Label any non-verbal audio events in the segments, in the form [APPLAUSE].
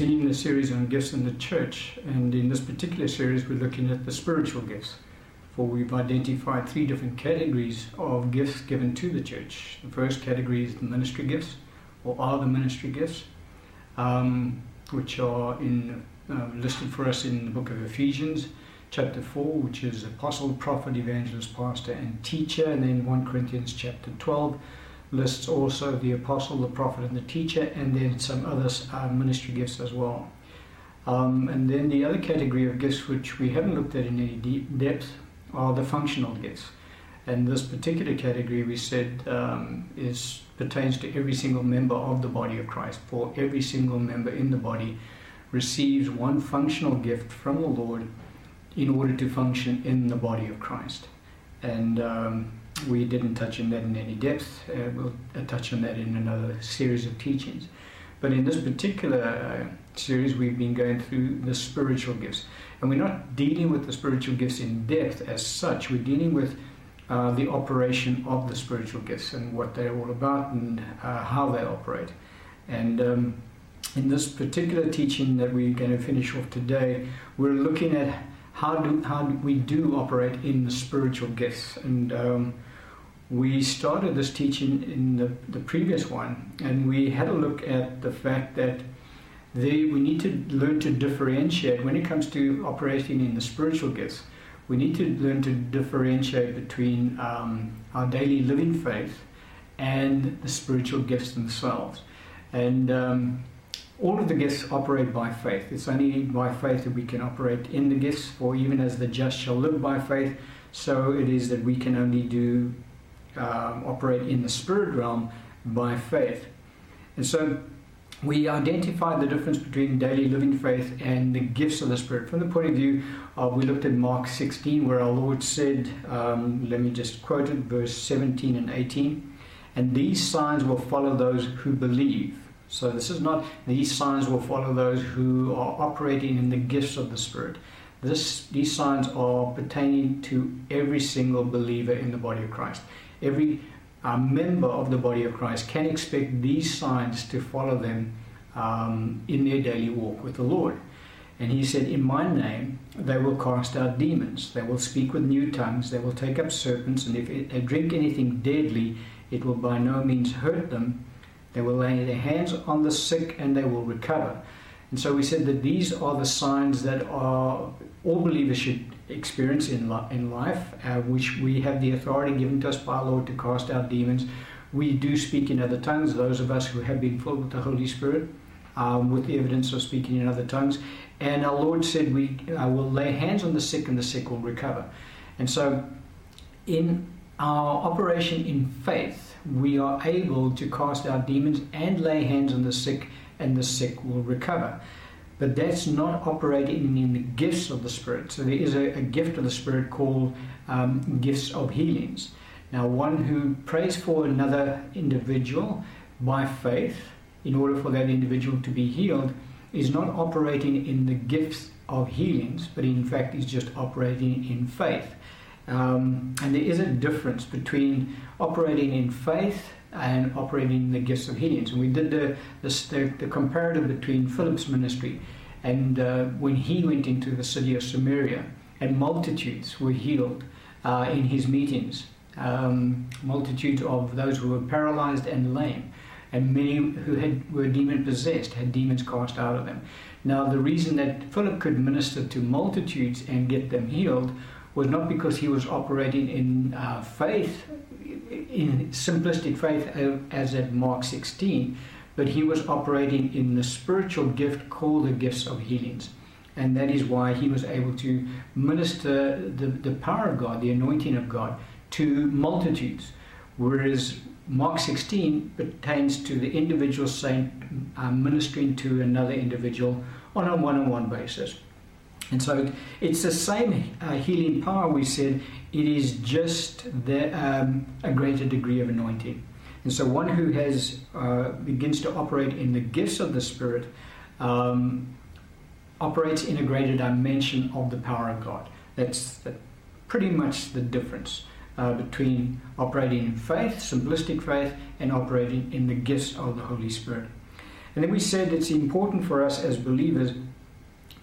continuing the series on gifts in the church, and in this particular series, we're looking at the spiritual gifts. For we've identified three different categories of gifts given to the church. The first category is the ministry gifts, or are the ministry gifts, um, which are in uh, listed for us in the book of Ephesians, chapter 4, which is apostle, prophet, evangelist, pastor, and teacher, and then 1 Corinthians chapter 12 lists also the apostle, the prophet, and the teacher, and then some other uh, ministry gifts as well. Um, and then the other category of gifts, which we haven't looked at in any deep depth, are the functional gifts. And this particular category, we said, um, is pertains to every single member of the body of Christ. For every single member in the body receives one functional gift from the Lord in order to function in the body of Christ. And um, we didn't touch on that in any depth. Uh, we'll uh, touch on that in another series of teachings. But in this particular uh, series, we've been going through the spiritual gifts. And we're not dealing with the spiritual gifts in depth as such. We're dealing with uh, the operation of the spiritual gifts and what they're all about and uh, how they operate. And um, in this particular teaching that we're going to finish off today, we're looking at how do how do we do operate in the spiritual gifts and um, we started this teaching in the, the previous one, and we had a look at the fact that they, we need to learn to differentiate when it comes to operating in the spiritual gifts. We need to learn to differentiate between um, our daily living faith and the spiritual gifts themselves. And um, all of the gifts operate by faith. It's only by faith that we can operate in the gifts, for even as the just shall live by faith, so it is that we can only do um, operate in the spirit realm by faith. And so we identify the difference between daily living faith and the gifts of the Spirit. From the point of view of, we looked at Mark 16, where our Lord said, um, let me just quote it, verse 17 and 18, and these signs will follow those who believe. So this is not, these signs will follow those who are operating in the gifts of the Spirit. This, these signs are pertaining to every single believer in the body of Christ every uh, member of the body of Christ can expect these signs to follow them um, in their daily walk with the Lord. And he said, In my name they will cast out demons, they will speak with new tongues, they will take up serpents, and if they drink anything deadly, it will by no means hurt them. They will lay their hands on the sick and they will recover. And so we said that these are the signs that are all believers should experience in, in life, uh, which we have the authority given to us by Lord to cast out demons. We do speak in other tongues, those of us who have been filled with the Holy Spirit, um, with the evidence of speaking in other tongues. And our Lord said, We uh, will lay hands on the sick, and the sick will recover. And so, in our operation in faith, we are able to cast out demons and lay hands on the sick, and the sick will recover but that's not operating in the gifts of the Spirit. So there is a, a gift of the Spirit called um, gifts of healings. Now, one who prays for another individual by faith in order for that individual to be healed is not operating in the gifts of healings, but in fact is just operating in faith. Um, and there is a difference between operating in faith and operating the gifts of healings. And we did the, the, the comparative between Philip's ministry and uh, when he went into the city of Samaria, and multitudes were healed uh, in his meetings, um, multitudes of those who were paralyzed and lame, and many who had, were demon possessed had demons cast out of them. Now, the reason that Philip could minister to multitudes and get them healed was not because he was operating in uh, faith in simplistic faith as at Mark 16, but he was operating in the spiritual gift called the gifts of healings. And that is why he was able to minister the, the power of God, the anointing of God, to multitudes. Whereas Mark 16 pertains to the individual saint uh, ministering to another individual on a one on one basis. And so it's the same uh, healing power we said, it is just the, um, a greater degree of anointing. And so one who has uh, begins to operate in the gifts of the Spirit um, operates in a greater dimension of the power of God. That's the, pretty much the difference uh, between operating in faith, simplistic faith, and operating in the gifts of the Holy Spirit. And then we said it's important for us as believers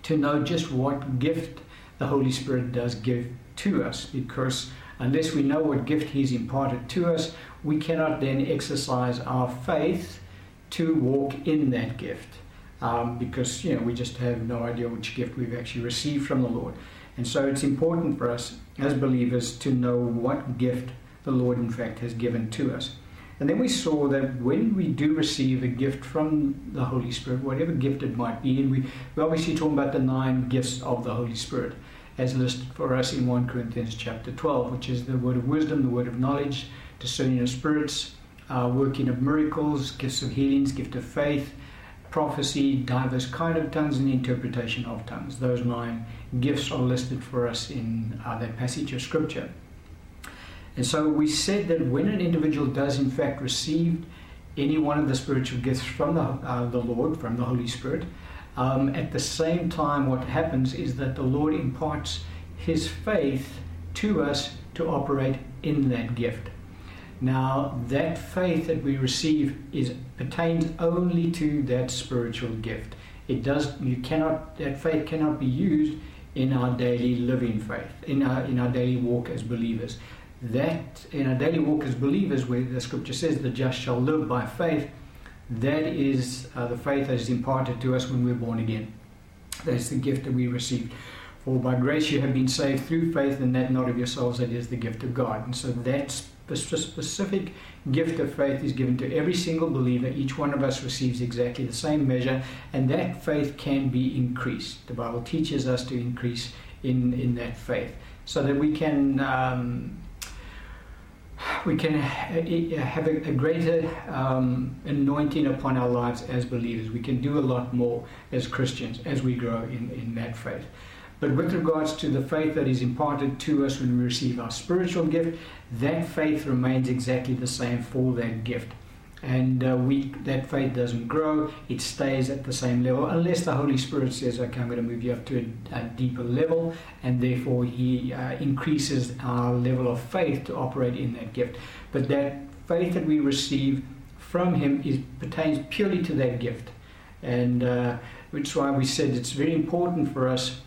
to know just what gift the Holy Spirit does give to us because unless we know what gift He's imparted to us, we cannot then exercise our faith to walk in that gift um, because you know we just have no idea which gift we've actually received from the Lord. And so it's important for us as believers to know what gift the Lord, in fact, has given to us. And then we saw that when we do receive a gift from the Holy Spirit, whatever gift it might be, and we, we're obviously talking about the nine gifts of the Holy Spirit as listed for us in 1 Corinthians chapter 12, which is the word of wisdom, the word of knowledge, discerning of spirits, uh, working of miracles, gifts of healings, gift of faith, prophecy, diverse kind of tongues, and interpretation of tongues. Those nine gifts are listed for us in uh, that passage of Scripture. And so we said that when an individual does in fact receive any one of the spiritual gifts from the, uh, the Lord, from the Holy Spirit, um, at the same time, what happens is that the Lord imparts His faith to us to operate in that gift. Now, that faith that we receive is pertains only to that spiritual gift. It does. You cannot. That faith cannot be used in our daily living faith, in our in our daily walk as believers that in our daily walk as believers, where the scripture says the just shall live by faith, that is uh, the faith that is imparted to us when we're born again. That is the gift that we received. For by grace you have been saved through faith, and that not of yourselves, that is the gift of God. And so that specific gift of faith is given to every single believer. Each one of us receives exactly the same measure, and that faith can be increased. The Bible teaches us to increase in, in that faith so that we can. Um, we can have a, greater um, anointing upon our lives as believers. We can do a lot more as Christians as we grow in, in that faith. But with regards to the faith that is imparted to us when we receive our spiritual gift, that faith remains exactly the same for that gift and uh, we that faith doesn't grow. It stays at the same level. Unless the holy spirit says okay i'm going to move you up to a, a deeper level and therefore he uh, increases our level of faith to operate in that gift. But that faith that we receive from him is pertains purely to that gift. And uh, which is why we said it's very important for us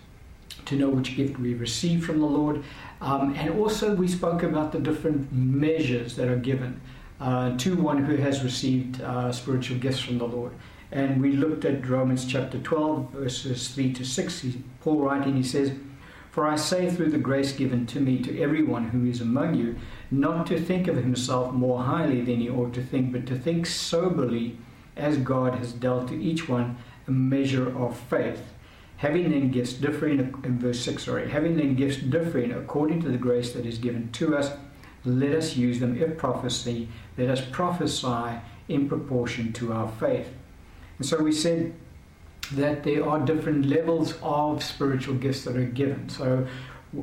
to know which gift we receive from the lord. Um, and also we spoke about the different measures that are given uh, to one who has received uh, spiritual gifts from the Lord. And we looked at Romans chapter 12, verses 3 to 6. He, Paul writing, he says, For I say through the grace given to me to everyone who is among you, not to think of himself more highly than he ought to think, but to think soberly as God has dealt to each one a measure of faith. Having then gifts differing, in verse 6, sorry, having then gifts differing according to the grace that is given to us let us use them. If prophecy, let us prophesy in proportion to our faith. And so we said that there are different levels of spiritual gifts that are given. So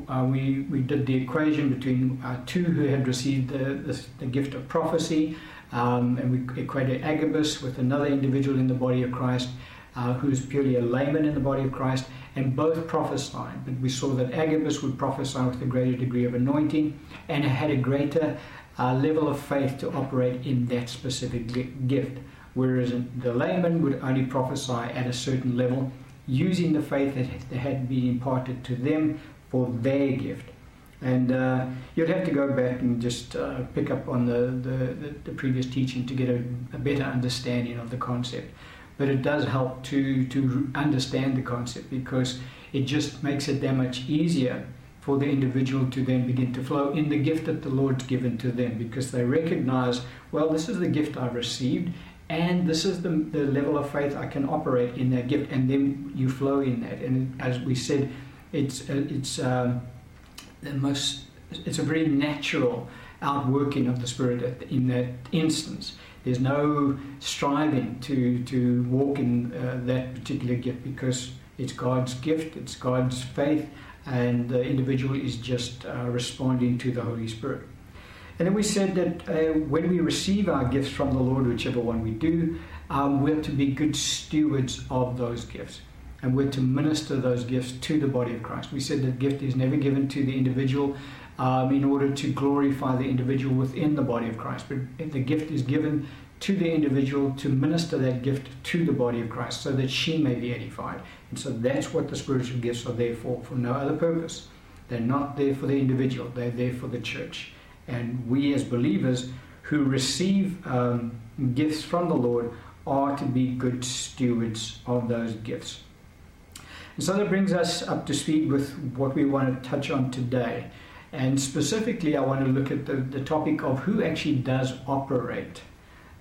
uh, we, we did the equation between uh, two who had received the, the, the gift of prophecy, um, and we equated Agabus with another individual in the body of Christ uh, who's purely a layman in the body of Christ, and both prophesied. But we saw that Agabus would prophesy with a greater degree of anointing and had a greater uh, level of faith to operate in that specific gift, whereas the layman would only prophesy at a certain level using the faith that had been imparted to them for their gift. And uh, you'd have to go back and just uh, pick up on the, the, the, previous teaching to get a, a better understanding of the concept but it does help to, to understand the concept because it just makes it that much easier for the individual to then begin to flow in the gift that the Lord's given to them because they recognize, well, this is the gift I've received and this is the, the level of faith I can operate in that gift, and then you flow in that. And as we said, it's, uh, it's um, the most, it's a very natural outworking of the Spirit in that instance. There's no striving to, to walk in uh, that particular gift because it's God's gift, it's God's faith, and the individual is just uh, responding to the Holy Spirit. And then we said that uh, when we receive our gifts from the Lord, whichever one we do, um, we're to be good stewards of those gifts. And we're to minister those gifts to the body of Christ. We said that gift is never given to the individual um, in order to glorify the individual within the body of Christ. But the gift is given to the individual to minister that gift to the body of Christ so that she may be edified. And so that's what the spiritual gifts are there for, for no other purpose. They're not there for the individual, they're there for the church. And we as believers who receive um, gifts from the Lord are to be good stewards of those gifts. And so that brings us up to speed with what we want to touch on today. And specifically, I want to look at the, the topic of who actually does operate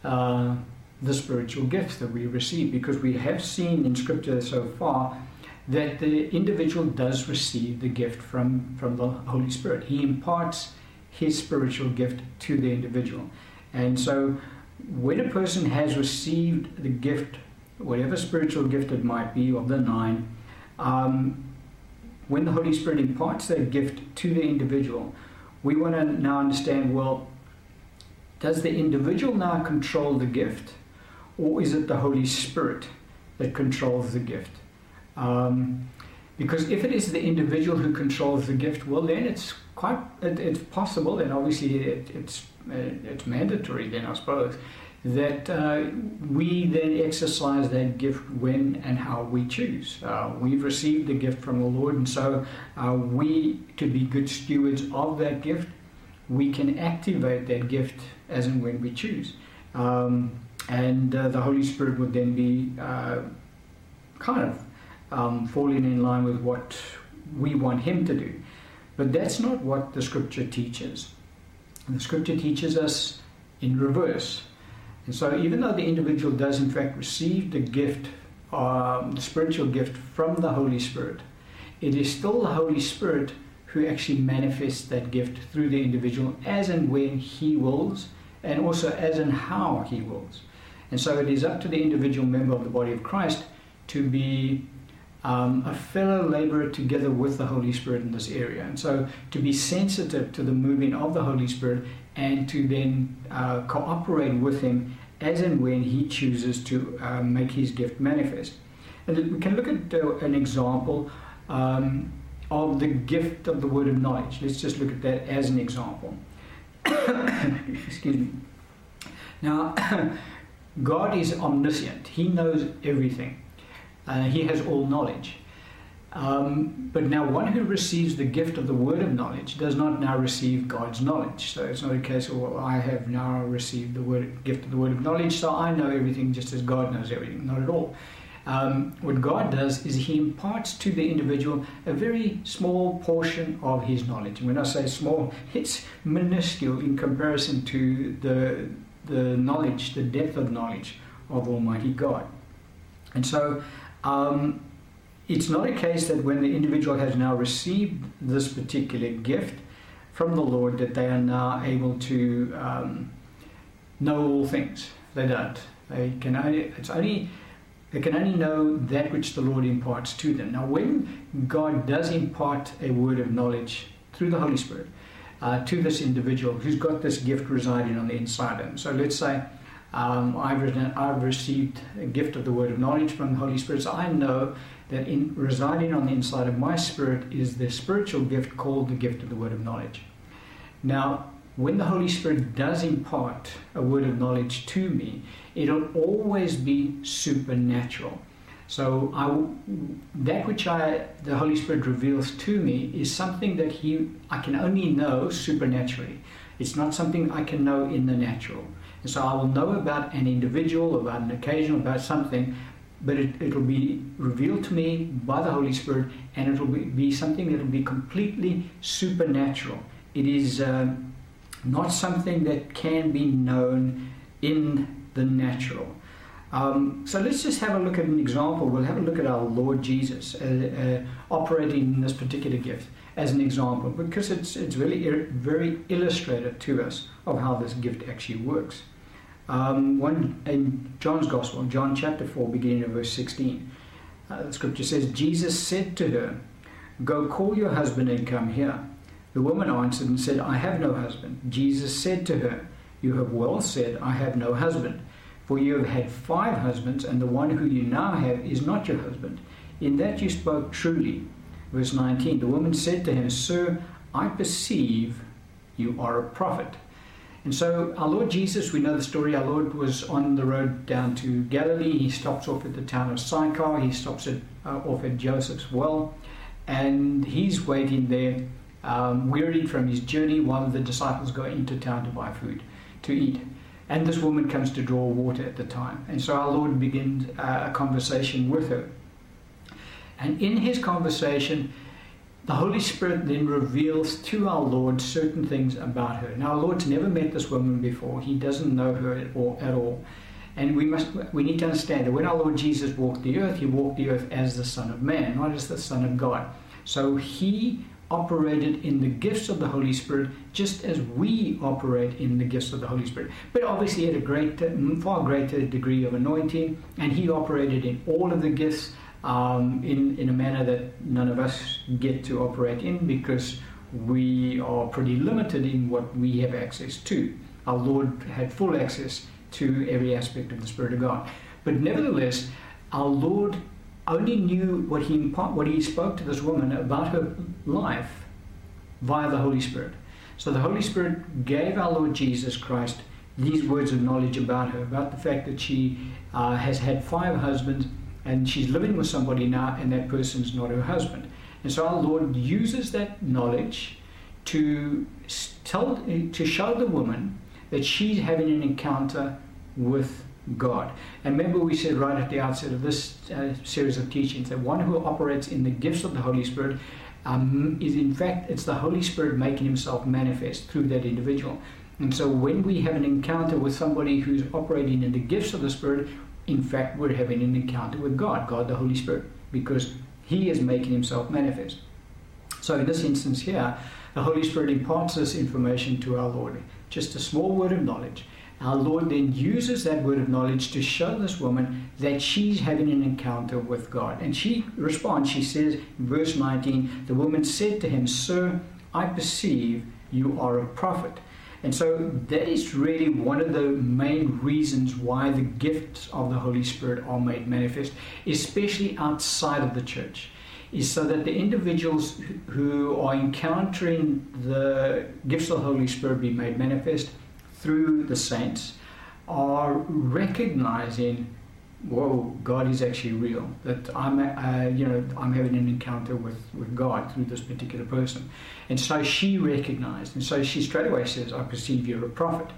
uh, the spiritual gifts that we receive, because we have seen in Scripture so far that the individual does receive the gift from, from the Holy Spirit. He imparts his spiritual gift to the individual. And so when a person has received the gift, whatever spiritual gift it might be, of the nine, um, when the Holy Spirit imparts that gift to the individual, we want to now understand well, does the individual now control the gift, or is it the Holy Spirit that controls the gift? Um, because if it is the individual who controls the gift, well, then it's quite it, it's possible, and obviously it, it's uh, it's mandatory then, I suppose, that uh, we then exercise that gift when and how we choose. Uh, we've received the gift from the Lord, and so uh, we, to be good stewards of that gift, we can activate that gift as and when we choose. Um, and uh, the Holy Spirit would then be uh, kind of um, falling in line with what we want Him to do. But that's not what the Scripture teaches. The Scripture teaches us in reverse. And so, even though the individual does in fact receive the gift, um, the spiritual gift from the Holy Spirit, it is still the Holy Spirit who actually manifests that gift through the individual as and when He wills, and also as and how He wills. And so, it is up to the individual member of the body of Christ to be um, a fellow laborer together with the Holy Spirit in this area. And so to be sensitive to the moving of the Holy Spirit and to then uh, cooperate with Him as and when He chooses to uh, make His gift manifest. And we can look at uh, an example um, of the gift of the word of knowledge. Let's just look at that as an example. [COUGHS] Excuse me. Now, [COUGHS] God is omniscient, He knows everything. Uh, he has all knowledge. Um, but now, one who receives the gift of the word of knowledge does not now receive God's knowledge. So it's not a case of, well, I have now received the word, gift of the word of knowledge, so I know everything just as God knows everything. Not at all. Um, what God does is He imparts to the individual a very small portion of His knowledge. And when I say small, it's minuscule in comparison to the, the knowledge, the depth of knowledge of Almighty God. And so um, it's not a case that when the individual has now received this particular gift from the Lord that they are now able to um, know all things. They don't. They can only. It's only. They can only know that which the Lord imparts to them. Now, when God does impart a word of knowledge through the Holy Spirit uh, to this individual who's got this gift residing on the inside of them, so let's say um, I've, written, I've received a gift of the word of knowledge from the Holy Spirit. So I know that in residing on the inside of my spirit is the spiritual gift called the gift of the word of knowledge. Now, when the Holy Spirit does impart a word of knowledge to me, it'll always be supernatural. So I, that which I, the Holy Spirit reveals to me is something that he, I can only know supernaturally. It's not something I can know in the natural. And so I will know about an individual, about an occasion, about something, but it, it'll be revealed to me by the Holy Spirit, and it'll be, be something that will be completely supernatural. It is uh, not something that can be known in the natural. Um, so let's just have a look at an example. We'll have a look at our Lord Jesus uh, uh, operating in this particular gift as an example because it's, it's really very illustrative to us of how this gift actually works. Um, in John's Gospel, John chapter 4, beginning of verse 16, uh, the scripture says, Jesus said to her, Go call your husband and come here. The woman answered and said, I have no husband. Jesus said to her, You have well said, I have no husband. For you have had five husbands, and the one who you now have is not your husband. In that you spoke truly. Verse 19 The woman said to him, Sir, I perceive you are a prophet. And so, our Lord Jesus, we know the story. Our Lord was on the road down to Galilee. He stops off at the town of Sychar. He stops at, uh, off at Joseph's well. And he's waiting there, um, wearied from his journey, while the disciples go into town to buy food to eat. And this woman comes to draw water at the time. And so, our Lord begins uh, a conversation with her. And in his conversation, the Holy Spirit then reveals to our Lord certain things about her. Now, our Lord's never met this woman before. He doesn't know her at all. At all. And we must we need to understand that when our Lord Jesus walked the earth, he walked the earth as the Son of Man, not as the Son of God. So he operated in the gifts of the Holy Spirit just as we operate in the gifts of the Holy Spirit. But obviously at a great, far greater degree of anointing, and he operated in all of the gifts um, in, in a manner that none of us get to operate in because we are pretty limited in what we have access to. Our Lord had full access to every aspect of the Spirit of God. But nevertheless, our Lord only knew what he, what he spoke to this woman about her life via the Holy Spirit. So the Holy Spirit gave our Lord Jesus Christ these words of knowledge about her, about the fact that she uh, has had five husbands and she's living with somebody now, and that person's not her husband. And so our Lord uses that knowledge to tell, to show the woman that she's having an encounter with God. And remember, we said right at the outset of this uh, series of teachings that one who operates in the gifts of the Holy Spirit um, is, in fact, it's the Holy Spirit making Himself manifest through that individual. And so, when we have an encounter with somebody who's operating in the gifts of the Spirit, in fact, we're having an encounter with God, God the Holy Spirit, because He is making Himself manifest. So, in this instance here, the Holy Spirit imparts this information to our Lord, just a small word of knowledge. Our Lord then uses that word of knowledge to show this woman that she's having an encounter with God. And she responds, she says, verse 19, the woman said to him, Sir, I perceive you are a prophet. And so that is really one of the main reasons why the gifts of the Holy Spirit are made manifest, especially outside of the church, is so that the individuals who are encountering the gifts of the Holy Spirit be made manifest through the saints are recognizing whoa, God is actually real. That I'm, uh, you know, I'm having an encounter with, with God through this particular person. And so she recognized, and so she straight away says, I perceive you're a prophet.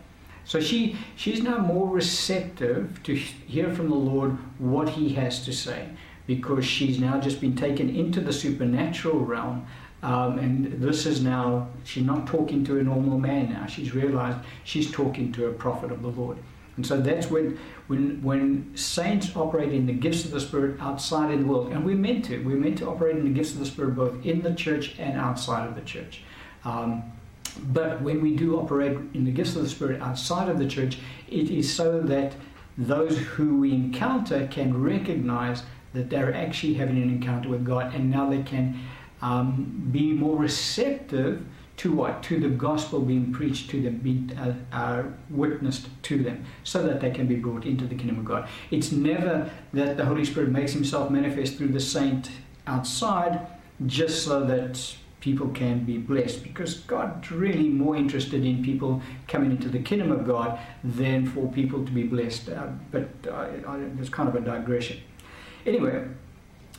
So she, she's now more receptive to hear from the Lord what he has to say because she's now just been taken into the supernatural realm. Um, and this is now, she's not talking to a normal man now. She's realized she's talking to a prophet of the Lord. And so that's when, when, when saints operate in the gifts of the Spirit outside in the world, and we're meant to, we're meant to operate in the gifts of the Spirit both in the church and outside of the church. Um, but when we do operate in the gifts of the Spirit outside of the church, it is so that those who we encounter can recognize that they're actually having an encounter with God, and now they can um, be more receptive to what? To the gospel being preached to them, being uh, uh, witnessed to them, so that they can be brought into the kingdom of God. It's never that the Holy Spirit makes himself manifest through the saint outside just so that people can be blessed, because God's really more interested in people coming into the kingdom of God than for people to be blessed. Uh, but uh, it's kind of a digression. Anyway,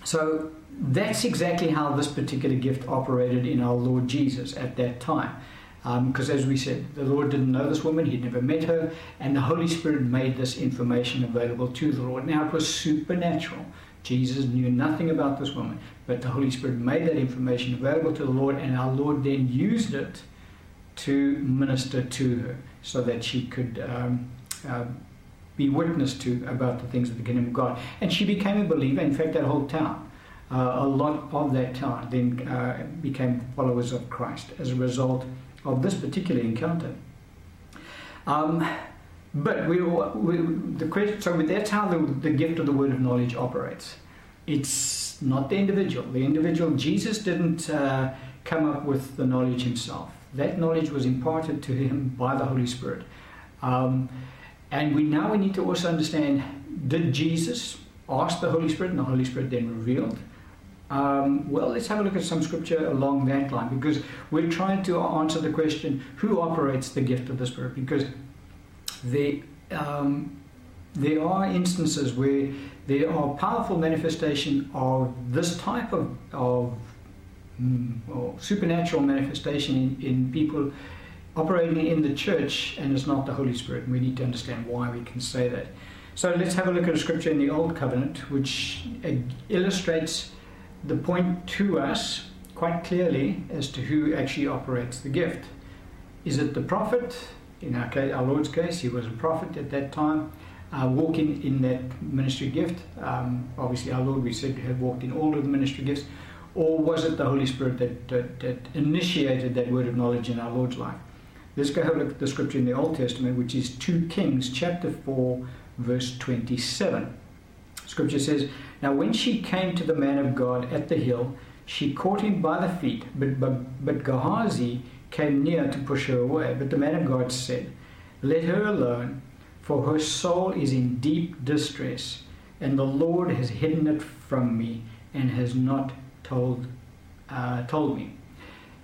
so that's exactly how this particular gift operated in our Lord Jesus at that time. Because um, as we said, the Lord didn't know this woman, he'd never met her, and the Holy Spirit made this information available to the Lord. Now it was supernatural. Jesus knew nothing about this woman, but the Holy Spirit made that information available to the Lord, and our Lord then used it to minister to her so that she could um, uh, be witness to about the things of the kingdom of God. And she became a believer, in fact, that whole town uh, a lot of that town, then uh, became followers of Christ as a result of this particular encounter. Um, but we, we, the question, so that's how the, the gift of the word of knowledge operates. It's not the individual. The individual, Jesus didn't uh, come up with the knowledge himself. That knowledge was imparted to him by the Holy Spirit. Um, and we now we need to also understand: Did Jesus ask the Holy Spirit, and the Holy Spirit then revealed? Um, well, let's have a look at some scripture along that line because we're trying to answer the question who operates the gift of the Spirit? Because the, um, there are instances where there are powerful manifestation of this type of, of mm, supernatural manifestation in, in people operating in the church and it's not the Holy Spirit. And we need to understand why we can say that. So let's have a look at a scripture in the Old Covenant which uh, illustrates the point to us quite clearly as to who actually operates the gift. Is it the prophet? In our, case, our Lord's case, he was a prophet at that time, uh, walking in that ministry gift. Um, obviously, our Lord, we said, had walked in all of the ministry gifts. Or was it the Holy Spirit that, that, that initiated that word of knowledge in our Lord's life? Let's go have a look at the scripture in the Old Testament, which is 2 Kings chapter 4, verse 27. Scripture says, Now when she came to the man of God at the hill, she caught him by the feet, but, but, but Gehazi came near to push her away. But the man of God said, Let her alone, for her soul is in deep distress, and the Lord has hidden it from me and has not told, uh, told me.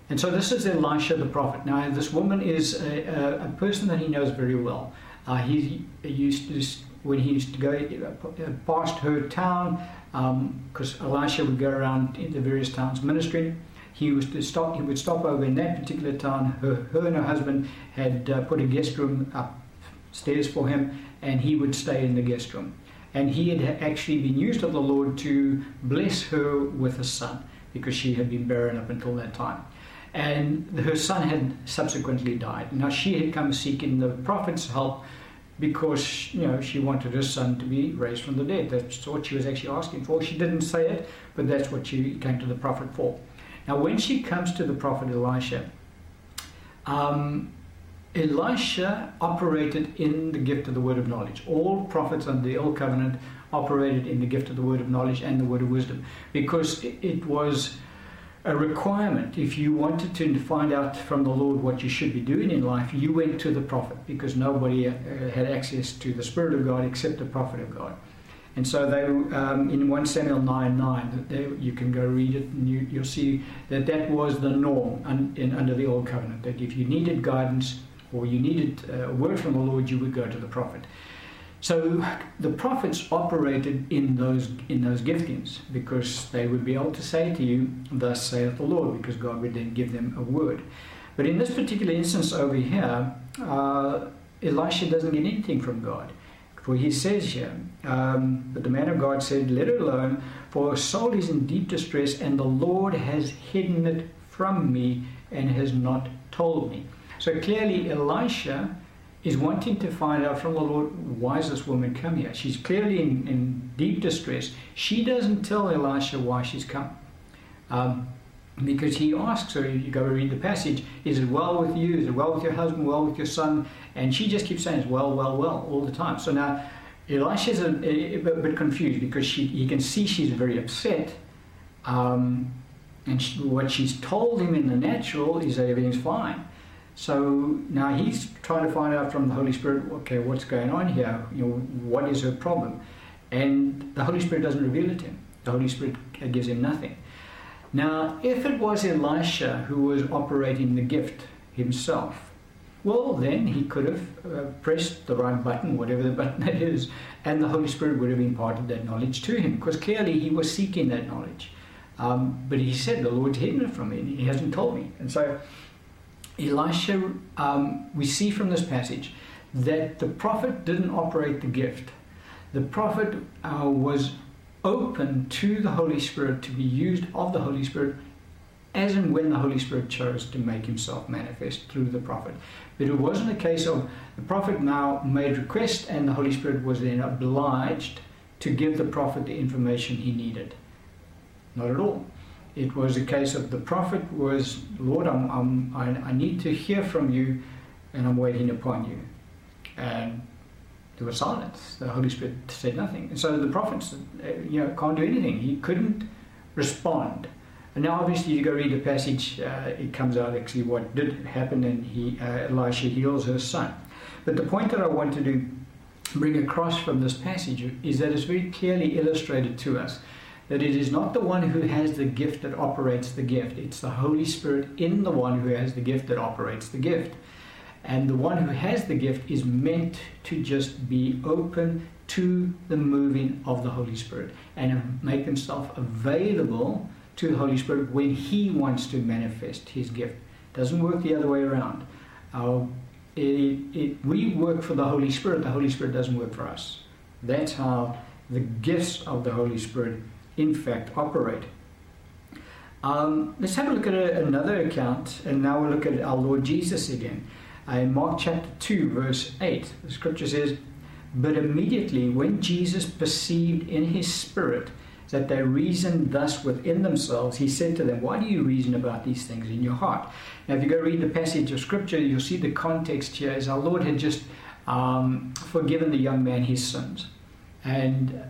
And so this is Elisha the prophet. Now, this woman is a, a, a person that he knows very well. Uh, he, used to when he used to go uh, past her town, because um, Elisha would go around in the various towns ministering. He was to stop. He would stop over in that particular town. Her, her and her husband had uh, put a guest room upstairs for him, and he would stay in the guest room. And he had actually been used of the Lord to bless her with a son because she had been barren up until that time. And her son had subsequently died. Now she had come seeking the prophet's help because you know she wanted her son to be raised from the dead. That's what she was actually asking for. She didn't say it, but that's what she came to the prophet for. Now, when she comes to the prophet Elisha, um, Elisha operated in the gift of the word of knowledge. All prophets under the old covenant operated in the gift of the word of knowledge and the word of wisdom because it was a requirement. If you wanted to find out from the Lord what you should be doing in life, you went to the prophet because nobody uh, had access to the Spirit of God except the prophet of God. And so they, um, in 1 Samuel 9 9, they, you can go read it and you, will see that that was the norm un, in, under the Old Covenant. That if you needed guidance or you needed uh, a word from the Lord, you would go to the prophet. So the prophets operated in those in those giftings because they would be able to say to you, "Thus saith the Lord," because God would then give them a word. But in this particular instance over here, uh, Elisha doesn't get anything from God. For he says here, um, but the man of God said, Let her alone, for her soul is in deep distress, and the Lord has hidden it from me and has not told me. So clearly, Elisha is wanting to find out from the Lord, why has this woman come here? She's clearly in, in deep distress. She doesn't tell Elisha why she's come. Um, because he asks her, you go read the passage, is it well with you? Is it well with your husband? Well with your son? And she just keeps saying, it's well, well, well, all the time. So now Elisha's a, a, bit confused because she, he can see she's very upset. Um, and she, what she's told him in the natural is that everything's fine. So now he's trying to find out from the Holy Spirit, okay, what's going on here? You know, what is her problem? And the Holy Spirit doesn't reveal it to him. The Holy Spirit gives him nothing. Now, if it was Elisha who was operating the gift himself, well, then he could have uh, pressed the right button, whatever the [LAUGHS] button that is, and the Holy Spirit would have imparted that knowledge to him, because clearly he was seeking that knowledge. Um, but he said, The Lord's hidden it from me, and he hasn't told me. And so Elisha, um, we see from this passage that the prophet didn't operate the gift. The prophet uh, was open to the Holy Spirit to be used of the Holy Spirit as and when the Holy Spirit chose to make himself manifest through the prophet. But it wasn't a case of the prophet now made request and the Holy Spirit was then obliged to give the prophet the information he needed. Not at all it was a case of the prophet was, Lord, I'm, I'm, I, I need to hear from you and I'm waiting upon you. And there was silence. The Holy Spirit said nothing. And so the prophet, uh, you know, can't do anything. He couldn't respond. And now, obviously, you go read the passage, uh, it comes out actually what did happen, and he, uh, Elisha heals her son. But the point that I want to bring across from this passage is that it's very clearly illustrated to us that it is not the one who has the gift that operates the gift, it's the Holy Spirit in the one who has the gift that operates the gift. And the one who has the gift is meant to just be open to the moving of the Holy Spirit and make himself available to the Holy Spirit when he wants to manifest his gift. Doesn't work the other way around. Uh, it, it, we work for the Holy Spirit, the Holy Spirit doesn't work for us. That's how the gifts of the Holy Spirit, in fact, operate. Um, let's have a look at a, another account, and now we'll look at our Lord Jesus again. Uh, in Mark chapter 2, verse 8, the scripture says, But immediately when Jesus perceived in his spirit that they reasoned thus within themselves, he said to them, Why do you reason about these things in your heart? Now, if you go read the passage of scripture, you'll see the context here is our Lord had just um, forgiven the young man his sins. And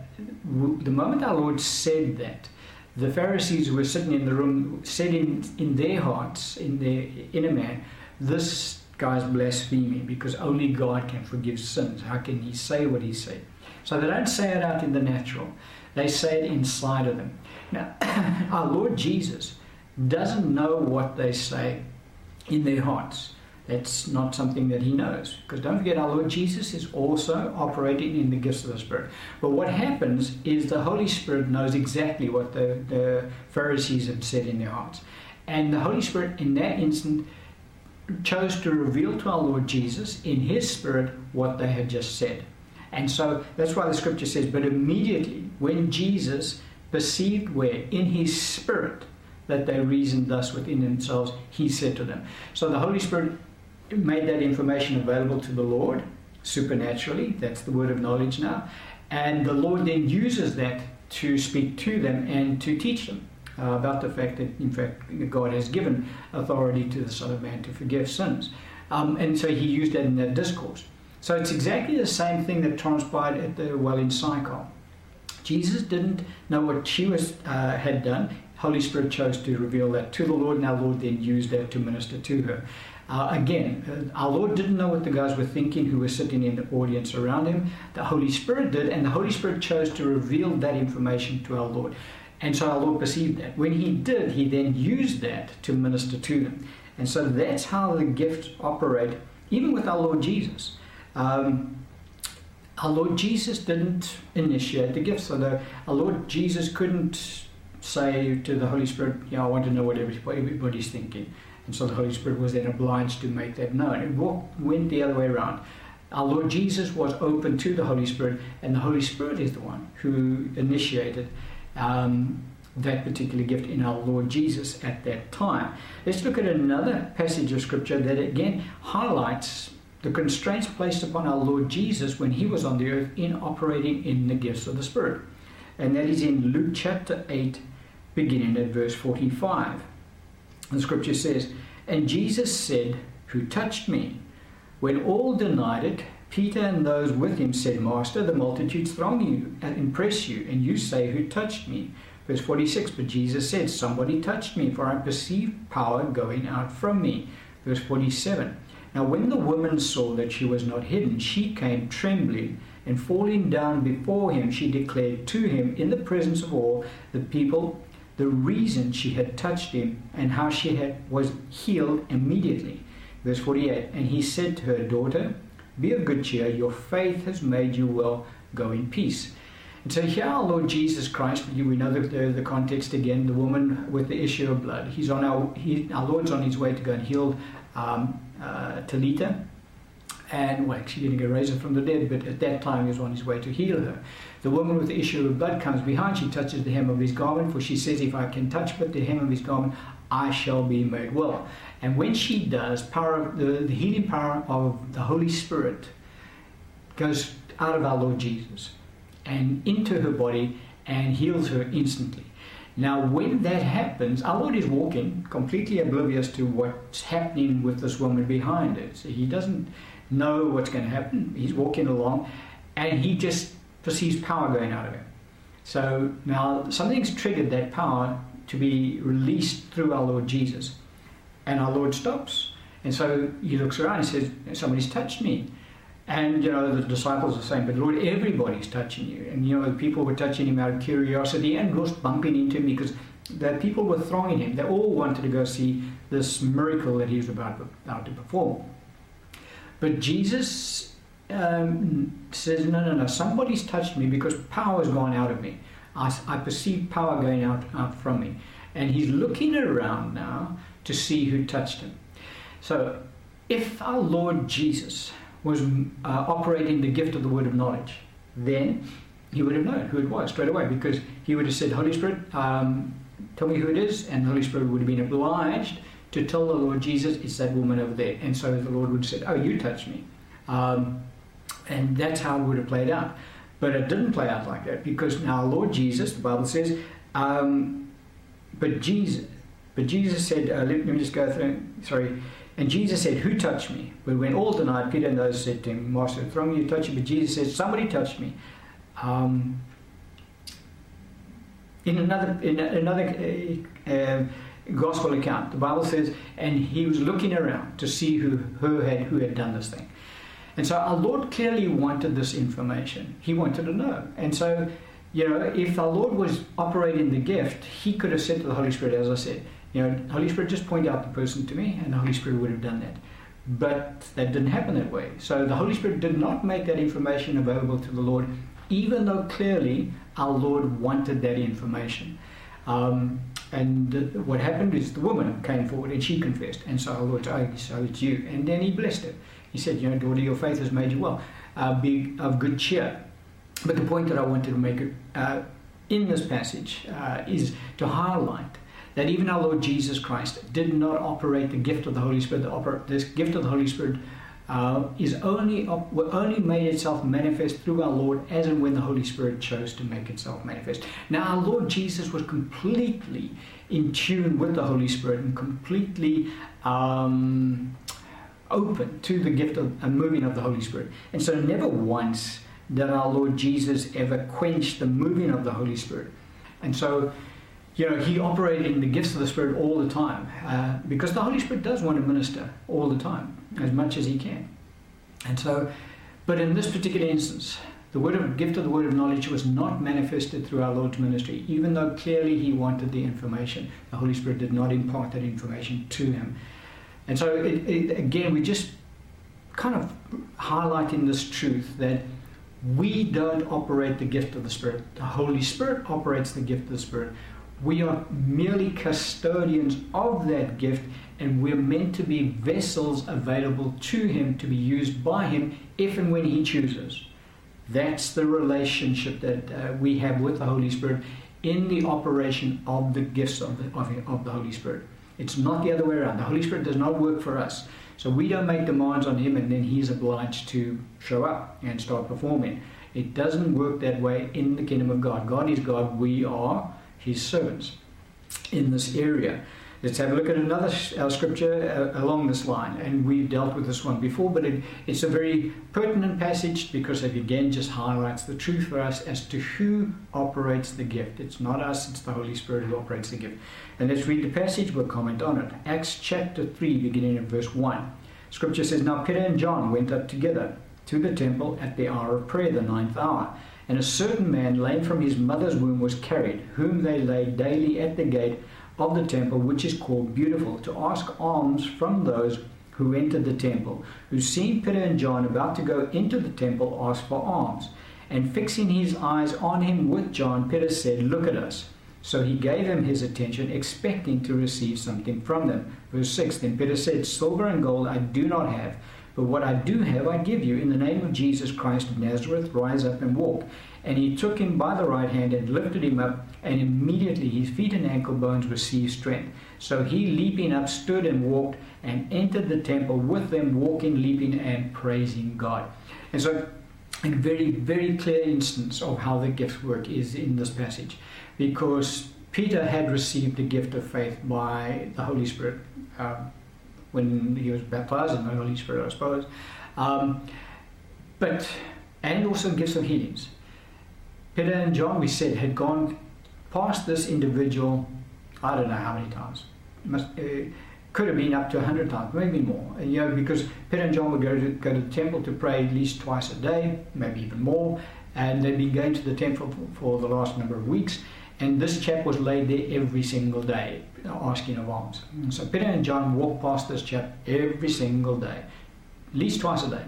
the moment our Lord said that, the Pharisees were sitting in the room said in, in their hearts, in their inner man, this guy's blaspheming because only God can forgive sins. How can he say what he said? So they don't say it out in the natural, they say it inside of them. Now, [COUGHS] our Lord Jesus doesn't know what they say in their hearts. That's not something that he knows. Because don't forget, our Lord Jesus is also operating in the gifts of the Spirit. But what happens is the Holy Spirit knows exactly what the, the Pharisees have said in their hearts. And the Holy Spirit, in that instant, chose to reveal to our Lord Jesus in his spirit what they had just said. And so that's why the scripture says, But immediately when Jesus perceived where? In his spirit that they reasoned thus within themselves, he said to them. So the Holy Spirit made that information available to the Lord supernaturally. That's the word of knowledge now. And the Lord then uses that to speak to them and to teach them uh, about the fact that, in fact, God has given authority to the Son of Man to forgive sins. Um, and so he used that in that discourse. So it's exactly the same thing that transpired at the well in Sychar. Jesus didn't know what she was, uh, had done. Holy Spirit chose to reveal that to the Lord, and our Lord then used that to minister to her. Uh, again, uh, our Lord didn't know what the guys were thinking who were sitting in the audience around him. The Holy Spirit did, and the Holy Spirit chose to reveal that information to our Lord. And so our Lord perceived that. When He did, He then used that to minister to them. And so that's how the gifts operate, even with our Lord Jesus. Um, our Lord Jesus didn't initiate the gifts. The, our Lord Jesus couldn't say to the Holy Spirit, "Yeah, I want to know what everybody's thinking." And so the Holy Spirit was then obliged to make that known. It went the other way around. Our Lord Jesus was open to the Holy Spirit, and the Holy Spirit is the one who initiated um, that particular gift in our Lord Jesus at that time. Let's look at another passage of Scripture that again highlights the constraints placed upon our Lord Jesus when he was on the earth in operating in the gifts of the Spirit. And that is in Luke chapter 8, beginning at verse 45. The scripture says, And Jesus said, Who touched me? When all denied it, Peter and those with him said, Master, the multitudes throng you and press you, and you say, Who touched me? Verse 46 But Jesus said, Somebody touched me, for I perceived power going out from me. Verse 47 Now when the woman saw that she was not hidden, she came trembling, and falling down before him, she declared to him in the presence of all the people the reason she had touched him and how she had, was healed immediately. Verse 48 And he said to her, Daughter, be of good cheer, your faith has made you well, go in peace. And so here our Lord Jesus Christ, we know the, the, the context again, the woman with the issue of blood. He's on our, he, our Lord's on his way to go and heal um, uh, Talita, and well, actually going to raise her from the dead, but at that time he was on his way to heal her. The woman with the issue of blood comes behind, she touches the hem of his garment, for she says, If I can touch but the hem of his garment, I shall be made well. And when she does, power the, the healing power of the Holy Spirit goes out of our Lord Jesus and into her body and heals her instantly. Now, when that happens, our Lord is walking completely oblivious to what's happening with this woman behind. So he doesn't know what's going to happen. He's walking along and he just perceives power going out of him. So now something's triggered that power to be released through our Lord Jesus. And our Lord stops. And so he looks around and says, Somebody's touched me. And you know the disciples are saying, "But Lord, everybody's touching you." And you know the people were touching him out of curiosity and just bumping into him because the people were thronging him. They all wanted to go see this miracle that he was about, about to perform. But Jesus um, says, "No, no, no. Somebody's touched me because power has gone out of me. I, I perceive power going out, out from me." And he's looking around now to see who touched him. So, if our Lord Jesus was uh, operating the gift of the word of knowledge, then he would have known who it was straight away because he would have said, Holy Spirit, um, tell me who it is. And the Holy Spirit would have been obliged to tell the Lord Jesus, it's that woman over there. And so the Lord would have said, Oh, you touched me. Um, and that's how it would have played out. But it didn't play out like that because now Lord Jesus, the Bible says, um, but Jesus, but Jesus said, uh, let, let, me just go through, sorry. And Jesus said, Who touched me? But when all denied, Peter and those said to him, Master, throw me, you touched me. But Jesus said, Somebody touched me. Um, in another, in another uh, uh, gospel account, the Bible says, and he was looking around to see who, who, had, who had done this thing. And so our Lord clearly wanted this information. He wanted to know. And so, you know, if our Lord was operating the gift, he could have said to the Holy Spirit, as I said, you know, Holy Spirit, just point out the person to me, and the Holy Spirit would have done that. But that didn't happen that way. So the Holy Spirit did not make that information available to the Lord, even though clearly our Lord wanted that information. Um, and what happened is the woman came forward and she confessed. And so our Lord said, so it's you. And then he blessed her. He said, you know, daughter, your faith has made you well. Uh, be of good cheer. But the point that I wanted to make uh, in this passage uh, is to highlight that even our Lord Jesus Christ did not operate the gift of the Holy Spirit. The this gift of the Holy Spirit uh, is only only made itself manifest through our Lord as and when the Holy Spirit chose to make itself manifest. Now, our Lord Jesus was completely in tune with the Holy Spirit and completely um, open to the gift of a moving of the Holy Spirit. And so, never once did our Lord Jesus ever quench the moving of the Holy Spirit. And so, you know, he operated in the gifts of the Spirit all the time uh, because the Holy Spirit does want to minister all the time, as much as he can. And so, but in this particular instance, the word of gift of the word of knowledge was not manifested through our Lord's ministry, even though clearly he wanted the information. The Holy Spirit did not impart that information to him. And so, it, it, again, we just kind of highlighting this truth that we don't operate the gift of the Spirit. The Holy Spirit operates the gift of the Spirit. We are merely custodians of that gift, and we're meant to be vessels available to Him to be used by Him if and when He chooses. That's the relationship that uh, we have with the Holy Spirit in the operation of the gifts of the, of, of the Holy Spirit. It's not the other way around. The Holy Spirit does not work for us. So we don't make demands on Him and then He's obliged to show up and start performing. It doesn't work that way in the kingdom of God. God is God, we are his servants in this area. Let's have a look at another uh, scripture uh, along this line, and we've dealt with this one before, but it, it's a very pertinent passage because it again just highlights the truth for us as to who operates the gift. It's not us, it's the Holy Spirit who operates the gift. And let's read the passage, we'll comment on it. Acts chapter 3, beginning in verse 1. Scripture says, Now Peter and John went up together to the temple at the hour of prayer, the ninth hour. And a certain man, lame from his mother's womb, was carried, whom they laid daily at the gate of the temple, which is called Beautiful, to ask alms from those who entered the temple, who seeing Peter and John about to go into the temple, asked for alms. And fixing his eyes on him with John, Peter said, Look at us. So he gave them his attention, expecting to receive something from them. Verse 6 Then Peter said, Silver and gold I do not have but what I do have, I give you. In the name of Jesus Christ of Nazareth, rise up and walk. And he took him by the right hand and lifted him up, and immediately his feet and ankle bones received strength. So he, leaping up, stood and walked, and entered the temple with them, walking, leaping, and praising God. And so, a very, very clear instance of how the gift work is in this passage, because Peter had received the gift of faith by the Holy Spirit. Um, when he was baptized in the Holy Spirit, I suppose. Um, but, and also gifts some healings. Peter and John, we said, had gone past this individual, I don't know how many times, must, uh, could have been up to 100 times, maybe more. You know, because Peter and John would go to, go to the temple to pray at least twice a day, maybe even more, and they'd been going to the temple for the last number of weeks. And this chap was laid there every single day, asking of alms. And so Peter and John walked past this chap every single day, at least twice a day.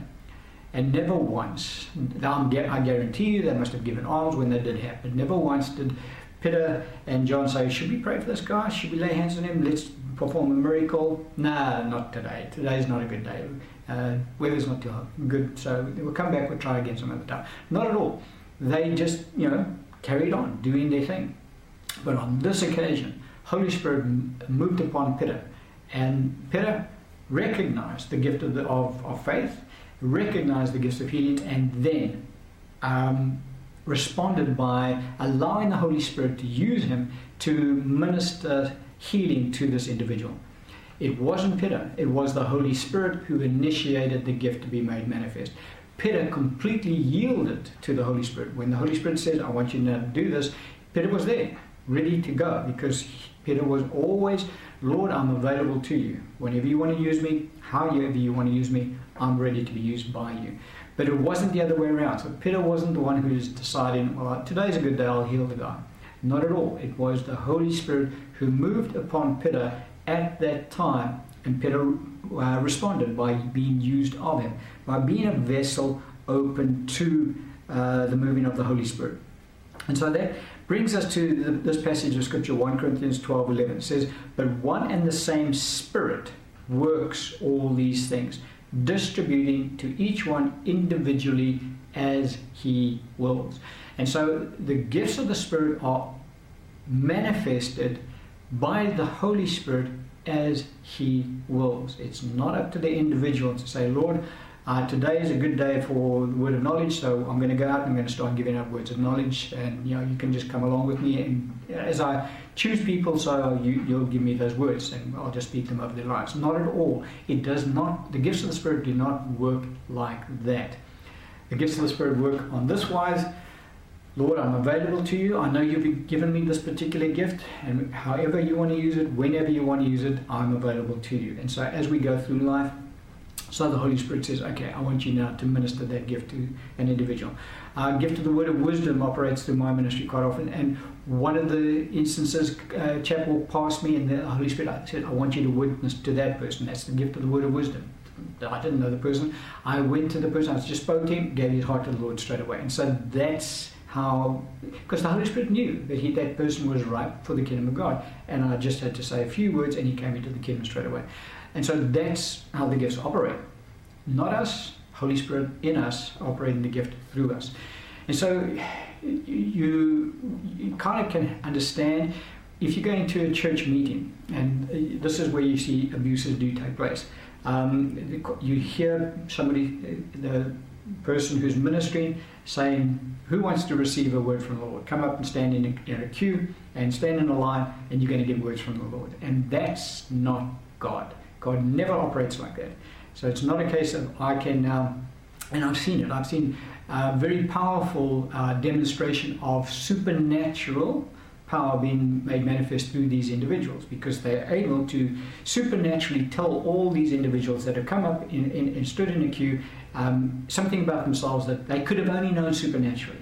And never once, I guarantee you, they must have given alms when that did happen. Never once did Peter and John say, Should we pray for this guy? Should we lay hands on him? Let's perform a miracle? Nah, not today. Today's not a good day. Uh, weather's not too good, so we'll come back, we'll try again some other time. Not at all. They just, you know, carried on doing their thing. But on this occasion, Holy Spirit moved upon Peter, and Peter recognized the gift of, the, of, of faith, recognized the gifts of healing, and then um, responded by allowing the Holy Spirit to use him to minister healing to this individual. It wasn't Peter, it was the Holy Spirit who initiated the gift to be made manifest. Peter completely yielded to the Holy Spirit. When the Holy Spirit said, I want you to do this, Peter was there, ready to go, because Peter was always, Lord, I'm available to you. Whenever you want to use me, however you want to use me, I'm ready to be used by you. But it wasn't the other way around. So Peter wasn't the one who's deciding, well, today's a good day, I'll heal the guy. Not at all. It was the Holy Spirit who moved upon Peter at that time, and Peter uh, responded by being used of him, by being a vessel open to uh, the moving of the Holy Spirit. And so that brings us to the, this passage of Scripture, 1 Corinthians 12 11. It says, But one and the same Spirit works all these things, distributing to each one individually as he wills. And so the gifts of the Spirit are manifested by the Holy Spirit as He wills. It's not up to the individual to say, Lord, uh, today is a good day for the word of knowledge, so I'm going to go out and I'm going to start giving out words of knowledge, and you know you can just come along with me. And as I choose people, so you, you'll give me those words, and I'll just speak them over their lives. Not at all. It does not. The gifts of the Spirit do not work like that. The gifts of the Spirit work on this wise Lord, I'm available to you. I know you've given me this particular gift, and however you want to use it, whenever you want to use it, I'm available to you. And so as we go through life, so the Holy Spirit says, okay, I want you now to minister that gift to an individual. Uh, gift of the word of wisdom operates through my ministry quite often. And one of the instances, uh, chap walked past me, and the Holy Spirit said, I want you to witness to that person. That's the gift of the word of wisdom. I didn't know the person. I went to the person, I just spoke to him, gave his heart to the Lord straight away. And so that's how because the Holy Spirit knew that he that person was ripe for the kingdom of God, and I just had to say a few words, and he came into the kingdom straight away. And so that's how the gifts operate. Not us, Holy Spirit in us, operating the gift through us. And so you, you kind of can understand if you go into a church meeting, and this is where you see abuses do take place. Um, you hear somebody, the person who's ministering, saying, Who wants to receive a word from the Lord? Come up and stand in a, in a queue and stand in a line, and you're going to get words from the Lord. And that's not God. God never operates like that. So it's not a case of I can now, and I've seen it, I've seen a very powerful uh, demonstration of supernatural power being made manifest through these individuals because they're able to supernaturally tell all these individuals that have come up in, in, and stood in a queue um, something about themselves that they could have only known supernaturally.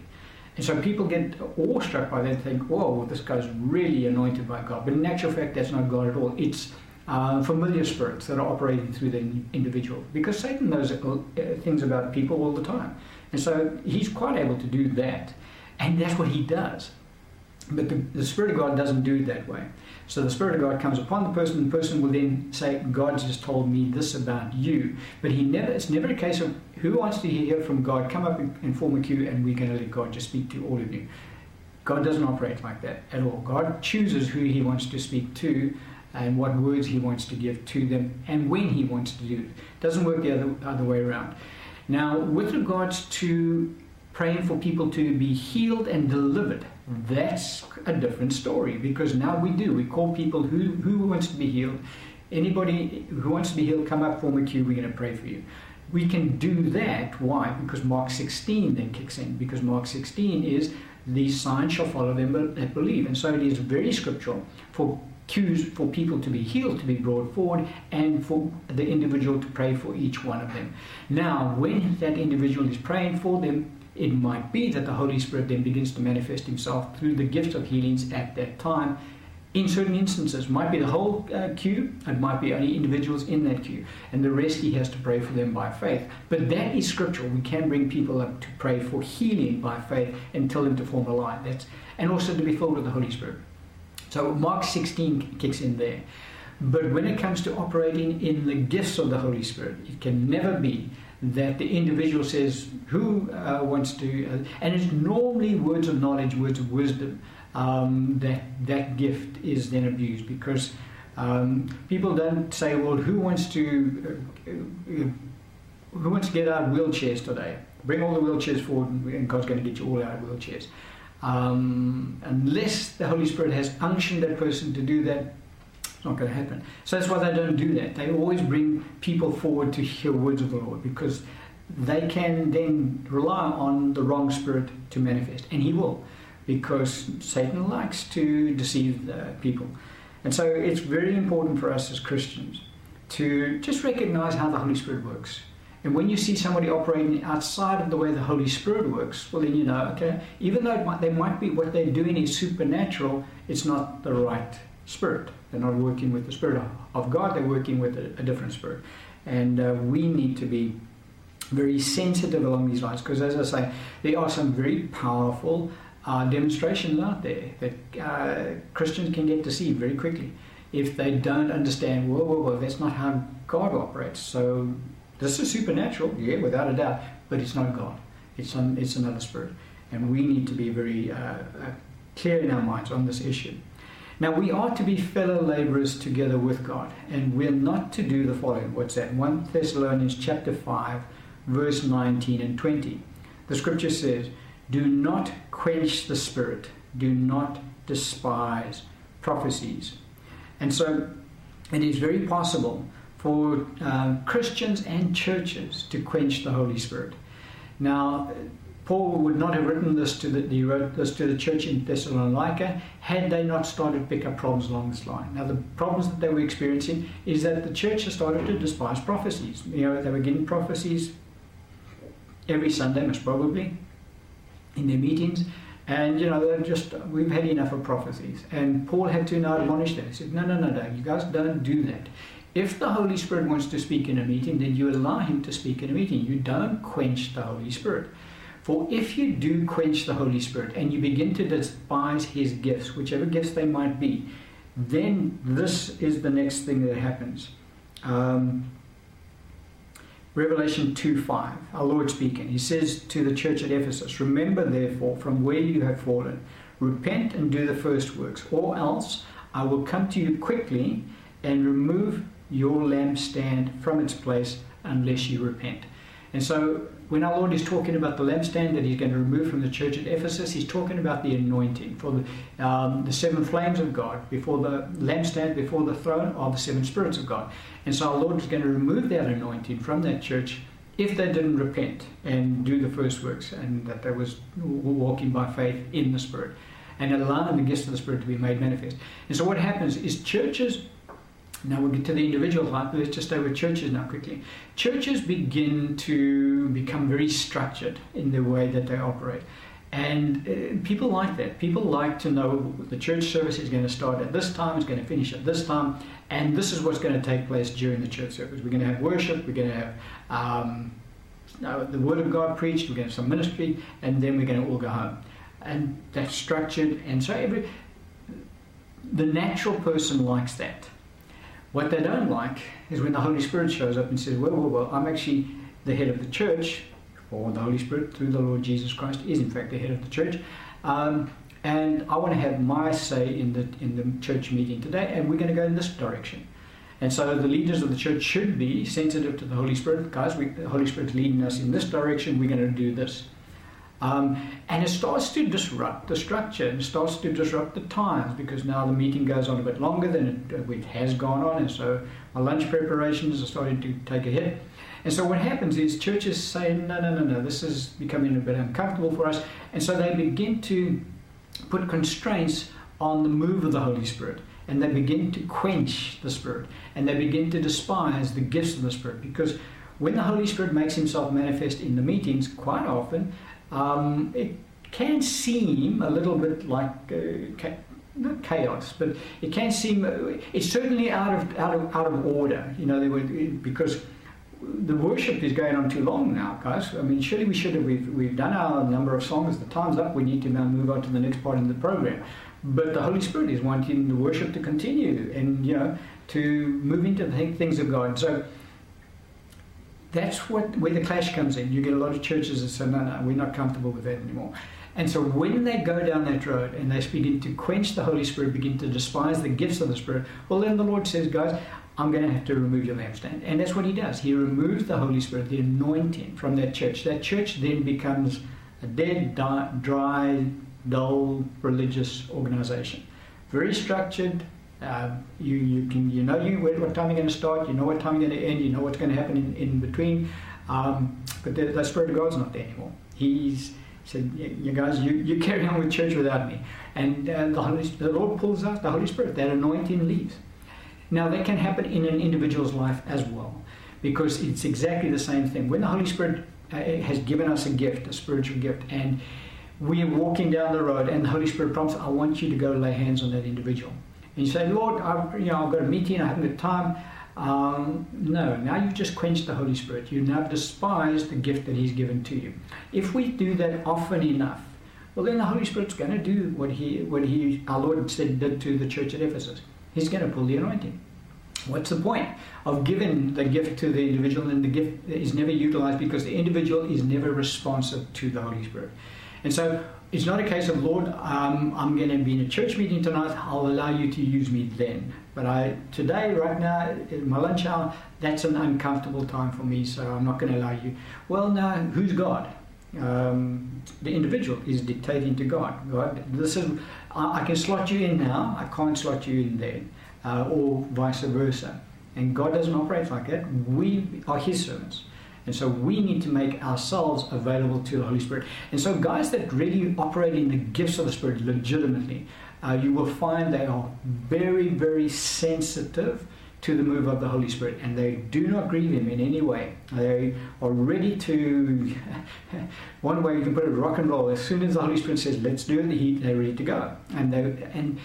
And so people get awestruck by that and think, whoa, this guy's really anointed by God. But in actual fact, that's not God at all. It's uh, familiar spirits that are operating through the individual. Because Satan knows uh, things about people all the time. And so he's quite able to do that. And that's what he does. But the, the Spirit of God doesn't do it that way. So the Spirit of God comes upon the person, and the person will then say, God just told me this about you. But he never it's never a case of who wants to hear from God, come up and form a queue and we're going to let God just speak to all of you. God doesn't operate like that at all. God chooses who he wants to speak to and what words he wants to give to them and when he wants to do it. Doesn't work the other, other way around. Now, with regards to praying for people to be healed and delivered, that's a different story because now we do. We call people who, who wants to be healed. Anybody who wants to be healed, come up, form a queue, we're going to pray for you. We can do that. Why? Because Mark 16 then kicks in. Because Mark 16 is these signs shall follow them that believe. And so it is very scriptural for queues for people to be healed to be brought forward and for the individual to pray for each one of them. Now, when that individual is praying for them, it might be that the Holy Spirit then begins to manifest Himself through the gifts of healings at that time. In certain instances, might be the whole uh, queue, it might be only individuals in that queue, and the rest he has to pray for them by faith. But that is scriptural. We can bring people up to pray for healing by faith and tell them to form a line. That's and also to be filled with the Holy Spirit. So Mark 16 kicks in there. But when it comes to operating in the gifts of the Holy Spirit, it can never be that the individual says, Who uh, wants to? Uh, and it's normally words of knowledge, words of wisdom, um, that that gift is then abused because um, people don't say, Well, who wants to? Uh, uh who wants to get out of wheelchairs today? Bring all the wheelchairs forward, and God's going to get you all out of wheelchairs. Um, unless the Holy Spirit has unctioned that person to do that, it's not going to happen. So that's why they don't do that. They always bring people forward to hear words of the Lord because they can then rely on the wrong spirit to manifest, and he will, because Satan likes to deceive people. And so it's very important for us as Christians to just recognize how the Holy Spirit works. And when you see somebody operating outside of the way the Holy Spirit works, well, then you know, okay, even though might, they might be what they're doing is supernatural, it's not the right spirit. They're not working with the Spirit of God, they're working with a, a different spirit. And uh, we need to be very sensitive along these lines because, as I say, there are some very powerful uh, demonstrations out there that uh, Christians can get deceived very quickly if they don't understand, whoa, whoa, whoa, that's not how God operates. So this is supernatural, yeah, without a doubt, but it's not God. It's, un, it's another spirit. And we need to be very uh, uh, clear in our minds on this issue. Now, we are to be fellow laborers together with God, and we're not to do the following. What's that? 1 Thessalonians chapter 5, verse 19 and 20. The scripture says, Do not quench the spirit, do not despise prophecies. And so it is very possible for uh, Christians and churches to quench the Holy Spirit. Now, Paul would not have written this to the he wrote this to the church in Thessalonica had they not started to pick up problems along this line. Now the problems that they were experiencing is that the church has started to despise prophecies. You know, they were getting prophecies every Sunday, most probably, in their meetings. And you know, they're just we've had enough of prophecies. And Paul had to now admonish them. He said, No, no, no, no, you guys don't do that. If the Holy Spirit wants to speak in a meeting, then you allow him to speak in a meeting. You don't quench the Holy Spirit. For if you do quench the Holy Spirit and you begin to despise his gifts, whichever gifts they might be, then this is the next thing that happens. Um, Revelation 2 5, our Lord speaking, he says to the church at Ephesus, Remember therefore from where you have fallen, repent and do the first works, or else I will come to you quickly and remove your lampstand from its place unless you repent. And so, when our Lord is talking about the lampstand that He's going to remove from the church at Ephesus, He's talking about the anointing for the, um, the seven flames of God before the lampstand, before the throne of the seven spirits of God. And so, our Lord is going to remove that anointing from that church if they didn't repent and do the first works and that they was walking by faith in the Spirit and allowing the gifts of the Spirit to be made manifest. And so, what happens is churches now we'll get to the individual but let's just stay with churches now quickly. Churches begin to become very structured in the way that they operate. And uh, people like that. People like to know the church service is going to start at this time, it's going to finish at this time, and this is what's going to take place during the church service. We're going to have worship, we're going to have um, the Word of God preached, we're going to have some ministry, and then we're going to all go home. And that's structured, and so every the natural person likes that. What they don't like is when the Holy Spirit shows up and says, well, well, well, I'm actually the head of the church, or the Holy Spirit through the Lord Jesus Christ is in fact the head of the church. Um, and I want to have my say in the in the church meeting today, and we're going to go in this direction. And so the leaders of the church should be sensitive to the Holy Spirit. Guys, we, the Holy Spirit's leading us in this direction. We're going to do this. Um, and it starts to disrupt the structure and starts to disrupt the times because now the meeting goes on a bit longer than it, uh, it has gone on, and so my lunch preparations are starting to take a hit. And so what happens is churches say, no, no, no, no, this is becoming a bit uncomfortable for us, and so they begin to put constraints on the move of the Holy Spirit. and they begin to quench the Spirit and they begin to despise the gifts of the Spirit because when the Holy Spirit makes himself manifest in the meetings, quite often um, it can seem a little bit like uh, not chaos, but it can seem uh, it's certainly out of out of out of order. You know, were because the worship is going on too long now, guys. I mean, surely we should have we've we've done our number of songs. The time's up. We need to now move on to the next part in the program. But the Holy Spirit is wanting the worship to continue and you know to move into the things of God. So that's what where the clash comes in. You get a lot of churches that say, no, no, we're not comfortable with that anymore. And so when they go down that road and they begin to quench the Holy Spirit, begin to despise the gifts of the Spirit, well, then the Lord says, guys, I'm going to have to remove your lampstand. And that's what he does. He removes the Holy Spirit, the anointing from that church. That church then becomes a dead, dry, dull religious organization. Very structured. Uh, you, you can you know you what time you're going to start. You know what time you're going to end. You know what's going to happen in, in between. Um, but the, the Spirit of God's not there anymore. He's said, "You guys, you, you [LAUGHS] carry on with church without me." And uh, the Holy, the Lord pulls out the Holy Spirit. That anointing leaves. Now that can happen in an individual's life as well, because it's exactly the same thing. When the Holy Spirit uh, has given us a gift, a spiritual gift, and we are walking down the road, and the Holy Spirit prompts, "I want you to go lay hands on that individual." And you say, "Lord, I've, you know, I've got a meeting. I haven't got time." Um, no, now you've just quenched the Holy Spirit. You now despise the gift that He's given to you. If we do that often enough, well, then the Holy Spirit's going to do what He, what He, our Lord said, did to the church at Ephesus. He's going to pull the anointing. What's the point of giving the gift to the individual and the gift is never utilized because the individual is never responsive to the Holy Spirit? And so it's not a case of, Lord, um, I'm going to be in a church meeting tonight, I'll allow you to use me then. But I today, right now, in my lunch hour, that's an uncomfortable time for me, so I'm not going to allow you. Well, now, who's God? Um, the individual is dictating to God. God, this is I, I, can slot you in now. I can't slot you in there, uh, or vice versa. And God doesn't operate like that. We are His servants. And so we need to make ourselves available to the Holy Spirit. And so, guys that really operate in the gifts of the Spirit legitimately, uh, you will find they are very, very sensitive to the move of the Holy Spirit and they do not grieve Him in any way. They are ready to, [LAUGHS] one way you can put it, rock and roll. As soon as the Holy Spirit says, let's do it, they're ready to go. And they, and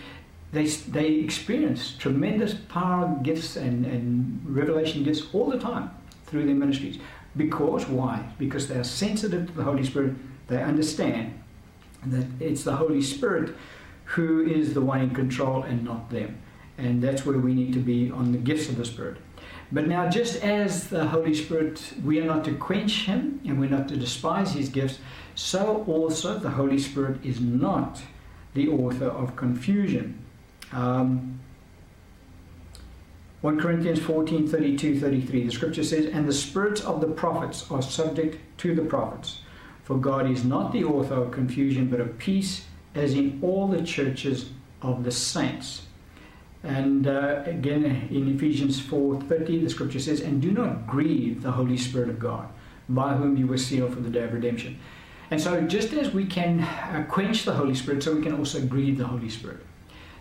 they, they experience tremendous power gifts and, and revelation gifts all the time through their ministries. Because why? Because they are sensitive to the Holy Spirit. They understand that it's the Holy Spirit who is the one in control and not them. And that's where we need to be on the gifts of the Spirit. But now, just as the Holy Spirit, we are not to quench him and we're not to despise his gifts, so also the Holy Spirit is not the author of confusion. Um, 1 Corinthians 14 32 33, the scripture says, And the spirits of the prophets are subject to the prophets. For God is not the author of confusion, but of peace, as in all the churches of the saints. And uh, again, in Ephesians 4:30, the scripture says, "And do not grieve the Holy Spirit of God, by whom you were sealed for the day of redemption." And so, just as we can uh, quench the Holy Spirit, so we can also grieve the Holy Spirit.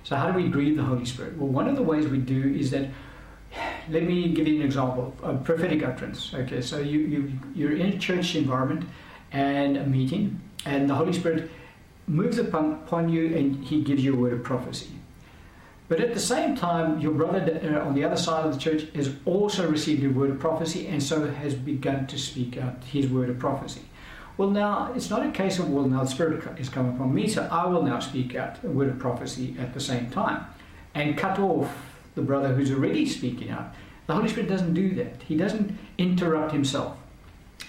So, how do we grieve the Holy Spirit? Well, one of the ways we do is that let me give you an example of prophetic utterance. Okay, so you, you, you're in a church environment and a meeting, and the Holy Spirit moves upon, upon you and he gives you a word of prophecy. But at the same time, your brother uh, on the other side of the church has also received a word of prophecy and so has begun to speak out his word of prophecy. Well, now, it's not a case of, well, now the Spirit is coming upon me, so I will now speak out a word of prophecy at the same time and cut off the brother who's already speaking out. The Holy Spirit doesn't do that. He doesn't interrupt himself.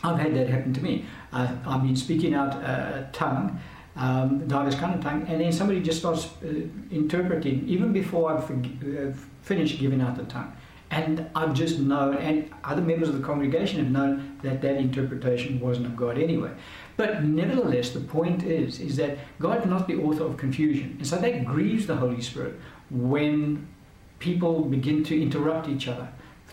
I've had that happen to me. Uh, I've been speaking out a tongue, um, diverse kind of tongue, and then somebody just starts uh, interpreting even before I've uh, finished giving out the tongue. And I've just known, and other members of the congregation have known that that interpretation wasn't of God anyway. But nevertheless, the point is, is that God is not the author of confusion, and so that grieves the Holy Spirit when people begin to interrupt each other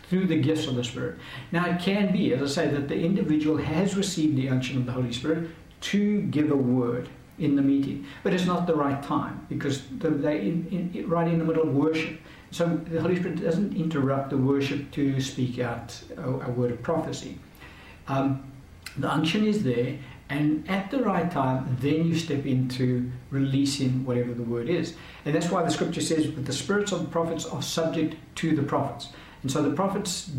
through the gifts of the Spirit. Now, it can be, as I say, that the individual has received the unction of the Holy Spirit to give a word. in the meeting, but it's not the right time because they're in, in, right in the middle of worship. So the Holy Spirit doesn't interrupt the worship to speak out a, a word of prophecy. Um, the unction is there, and at the right time, then you step into releasing whatever the word is. And that's why the scripture says that the spirits of the prophets are subject to the prophets. And so the prophets,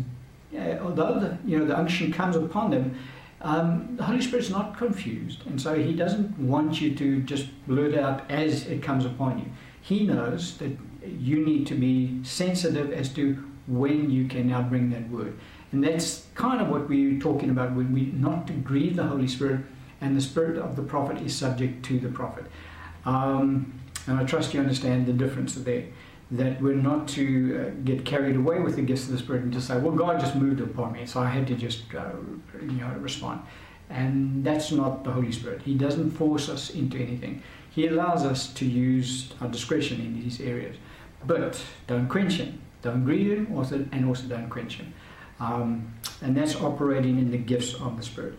uh, although the, you know, the unction comes upon them, um, the Holy Spirit's not confused. And so he doesn't want you to just blurt out as it comes upon you. He knows that you need to be sensitive as to when you can now bring that word. And that's kind of what we're talking about when we not to grieve the Holy Spirit, and the spirit of the prophet is subject to the prophet. Um, and I trust you understand the difference there. That we're not to uh, get carried away with the gifts of the Spirit and just say, well, God just moved upon me, so I had to just uh, you know, respond. And that's not the Holy Spirit. He doesn't force us into anything. He allows us to use our discretion in these areas. But don't quench Him. Don't grieve Him, also, and also don't quench Him. Um, and that's operating in the gifts of the Spirit.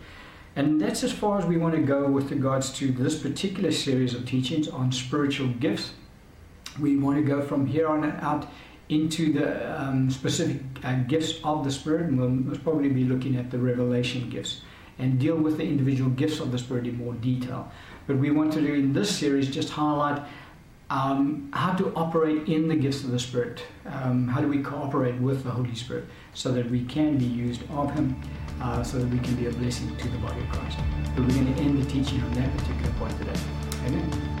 And that's as far as we want to go with regards to this particular series of teachings on spiritual gifts. We want to go from here on out into the um, specific uh, gifts of the Spirit, and we'll most probably be looking at the revelation gifts and deal with the individual gifts of the Spirit in more detail. But we want to do in this series just highlight um, how to operate in the gifts of the Spirit. Um, how do we cooperate with the Holy Spirit so that we can be used of Him, uh, so that we can be a blessing to the body of Christ. But we're going to end the teaching on that particular point today. Amen.